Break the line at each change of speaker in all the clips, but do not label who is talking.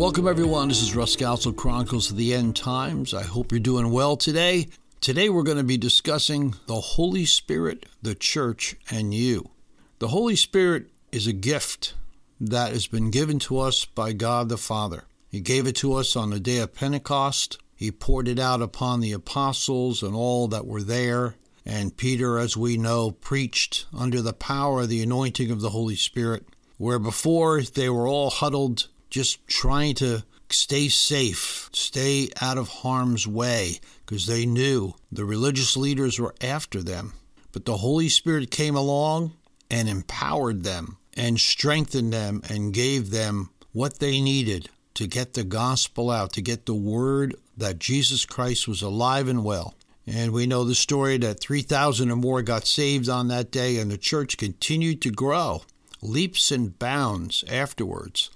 Welcome, everyone. This is Russ Scalzo, Chronicles of the End Times. I hope you're doing well today. Today, we're going to be discussing the Holy Spirit, the church, and you. The Holy Spirit is a gift that has been given to us by God the Father. He gave it to us on the day of Pentecost. He poured it out upon the apostles and all that were there. And Peter, as we know, preached under the power of the anointing of the Holy Spirit, where before they were all huddled just trying to stay safe, stay out of harm's way, because they knew the religious leaders were after them. But the Holy Spirit came along and empowered them and strengthened them and gave them what they needed to get the gospel out, to get the word that Jesus Christ was alive and well. And we know the story that 3,000 or more got saved on that day, and the church continued to grow leaps and bounds afterwards.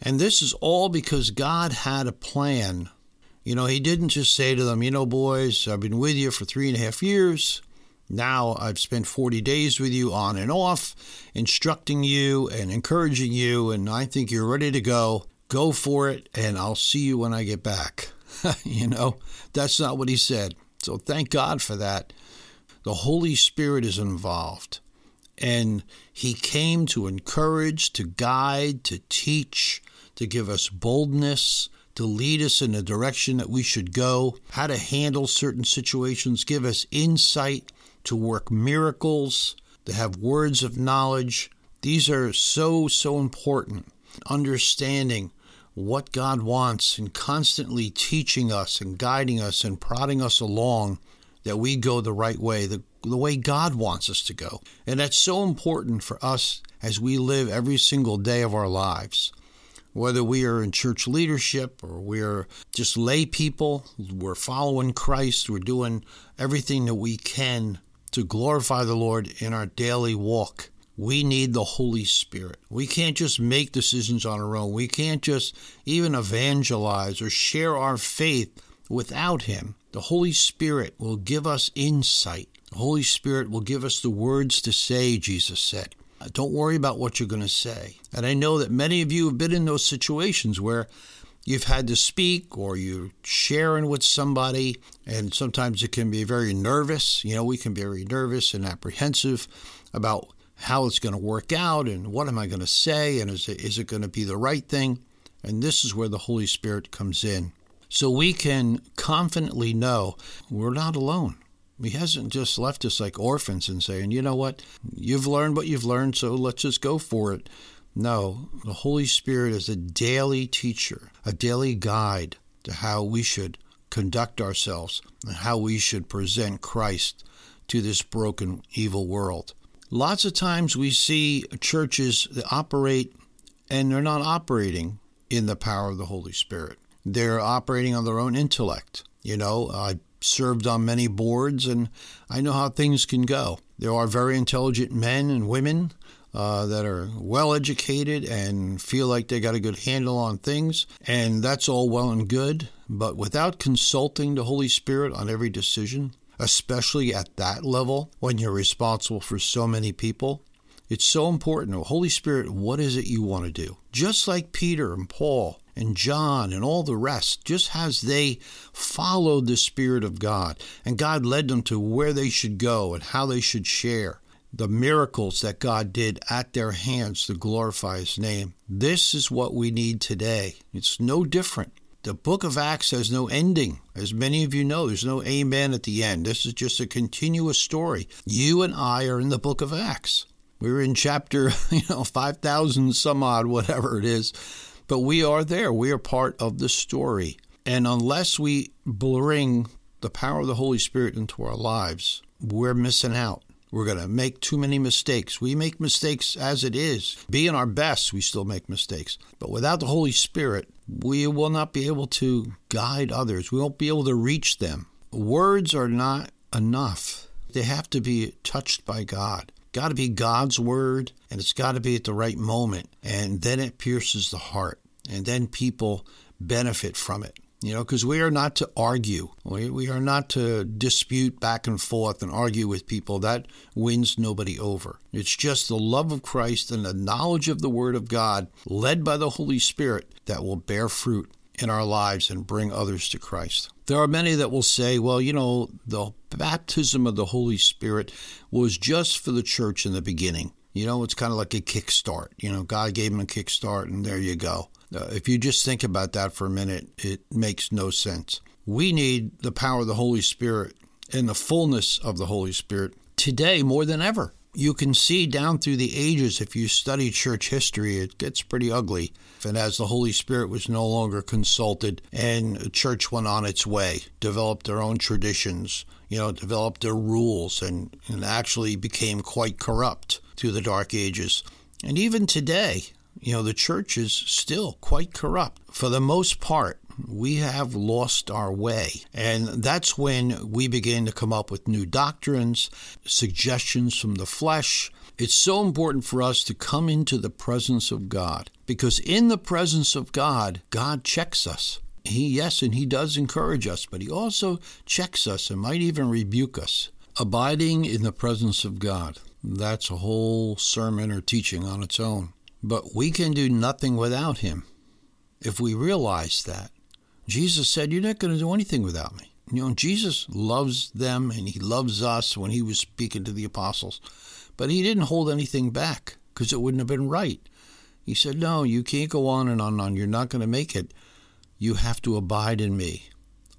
And this is all because God had a plan. You know, He didn't just say to them, you know, boys, I've been with you for three and a half years. Now I've spent 40 days with you on and off, instructing you and encouraging you, and I think you're ready to go. Go for it, and I'll see you when I get back. you know, that's not what He said. So thank God for that. The Holy Spirit is involved. And He came to encourage, to guide, to teach, to give us boldness, to lead us in the direction that we should go, how to handle certain situations, give us insight to work miracles, to have words of knowledge. These are so, so important. Understanding what God wants and constantly teaching us and guiding us and prodding us along that we go the right way, the, the way God wants us to go. And that's so important for us as we live every single day of our lives whether we are in church leadership or we're just lay people, we're following Christ, we're doing everything that we can to glorify the Lord in our daily walk. We need the Holy Spirit. We can't just make decisions on our own. We can't just even evangelize or share our faith without Him. The Holy Spirit will give us insight. The Holy Spirit will give us the words to say, Jesus said. Don't worry about what you're going to say. And I know that many of you have been in those situations where you've had to speak or you're sharing with somebody, and sometimes it can be very nervous. You know, we can be very nervous and apprehensive about how it's going to work out and what am I going to say and is it, is it going to be the right thing? And this is where the Holy Spirit comes in. So we can confidently know we're not alone. He hasn't just left us like orphans and saying, you know what, you've learned what you've learned, so let's just go for it. No, the Holy Spirit is a daily teacher, a daily guide to how we should conduct ourselves and how we should present Christ to this broken, evil world. Lots of times we see churches that operate and they're not operating in the power of the Holy Spirit. They're operating on their own intellect. You know, I served on many boards, and I know how things can go. There are very intelligent men and women uh, that are well educated and feel like they got a good handle on things, and that's all well and good. But without consulting the Holy Spirit on every decision, especially at that level when you're responsible for so many people, it's so important. Holy Spirit, what is it you want to do? Just like Peter and Paul and John and all the rest, just as they followed the Spirit of God and God led them to where they should go and how they should share the miracles that God did at their hands to glorify His name. This is what we need today. It's no different. The book of Acts has no ending. As many of you know, there's no amen at the end. This is just a continuous story. You and I are in the book of Acts. We're in chapter, you know, 5,000 some odd, whatever it is. But we are there. We are part of the story. And unless we bring the power of the Holy Spirit into our lives, we're missing out. We're going to make too many mistakes. We make mistakes as it is. Being our best, we still make mistakes. But without the Holy Spirit, we will not be able to guide others. We won't be able to reach them. Words are not enough, they have to be touched by God got to be God's word and it's got to be at the right moment. And then it pierces the heart. And then people benefit from it. You know, because we are not to argue. We, we are not to dispute back and forth and argue with people. That wins nobody over. It's just the love of Christ and the knowledge of the Word of God, led by the Holy Spirit, that will bear fruit in our lives and bring others to Christ. There are many that will say, well, you know, the baptism of the Holy Spirit was just for the church in the beginning. You know, it's kind of like a kickstart. You know, God gave him a kickstart, and there you go. Uh, if you just think about that for a minute, it makes no sense. We need the power of the Holy Spirit and the fullness of the Holy Spirit today more than ever. You can see down through the ages, if you study church history, it gets pretty ugly. And as the Holy Spirit was no longer consulted and church went on its way, developed their own traditions, you know, developed their rules, and, and actually became quite corrupt through the Dark Ages. And even today, you know, the church is still quite corrupt. For the most part, we have lost our way. And that's when we begin to come up with new doctrines, suggestions from the flesh. It's so important for us to come into the presence of God because in the presence of God, God checks us. He, yes, and He does encourage us, but He also checks us and might even rebuke us. Abiding in the presence of God. That's a whole sermon or teaching on its own. But we can do nothing without him. If we realize that, Jesus said, You're not going to do anything without me. You know, Jesus loves them and he loves us when he was speaking to the apostles. But he didn't hold anything back because it wouldn't have been right. He said, No, you can't go on and on and on. You're not going to make it. You have to abide in me.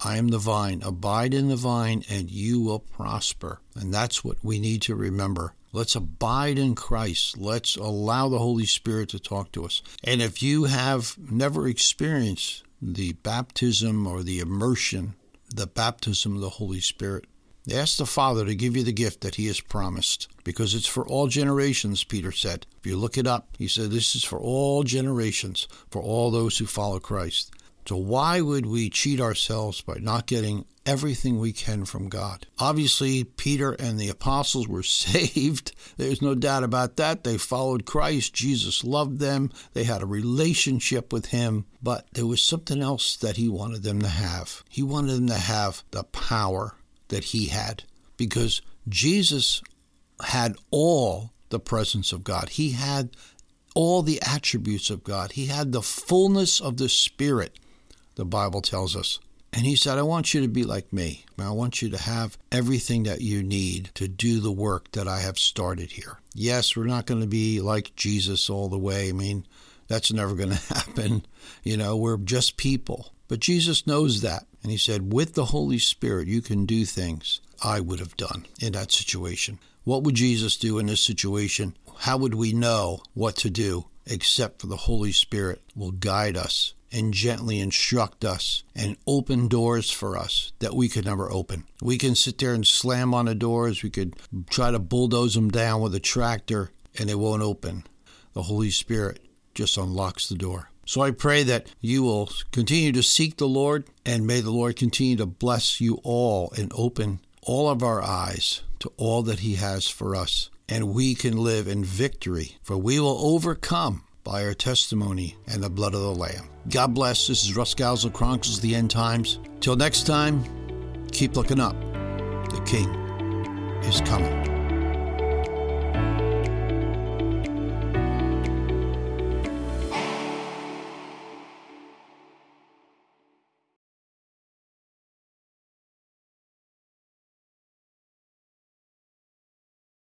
I am the vine. Abide in the vine, and you will prosper. And that's what we need to remember. Let's abide in Christ. Let's allow the Holy Spirit to talk to us. And if you have never experienced the baptism or the immersion, the baptism of the Holy Spirit, ask the Father to give you the gift that He has promised because it's for all generations, Peter said. If you look it up, he said this is for all generations, for all those who follow Christ. So, why would we cheat ourselves by not getting everything we can from God? Obviously, Peter and the apostles were saved. There's no doubt about that. They followed Christ. Jesus loved them. They had a relationship with Him. But there was something else that He wanted them to have. He wanted them to have the power that He had because Jesus had all the presence of God. He had all the attributes of God. He had the fullness of the Spirit the Bible tells us. And he said, I want you to be like me. I want you to have everything that you need to do the work that I have started here. Yes, we're not going to be like Jesus all the way. I mean, that's never going to happen. You know, we're just people. But Jesus knows that. And he said, with the Holy Spirit, you can do things I would have done in that situation. What would Jesus do in this situation? How would we know what to do except for the Holy Spirit will guide us and gently instruct us and open doors for us that we could never open. We can sit there and slam on the doors, we could try to bulldoze them down with a tractor, and they won't open. The Holy Spirit just unlocks the door. So I pray that you will continue to seek the Lord, and may the Lord continue to bless you all and open all of our eyes to all that He has for us. And we can live in victory, for we will overcome by our testimony and the blood of the Lamb. God bless. This is Russ Scalzo Chronicles the End Times. Till next time, keep looking up. The King is coming.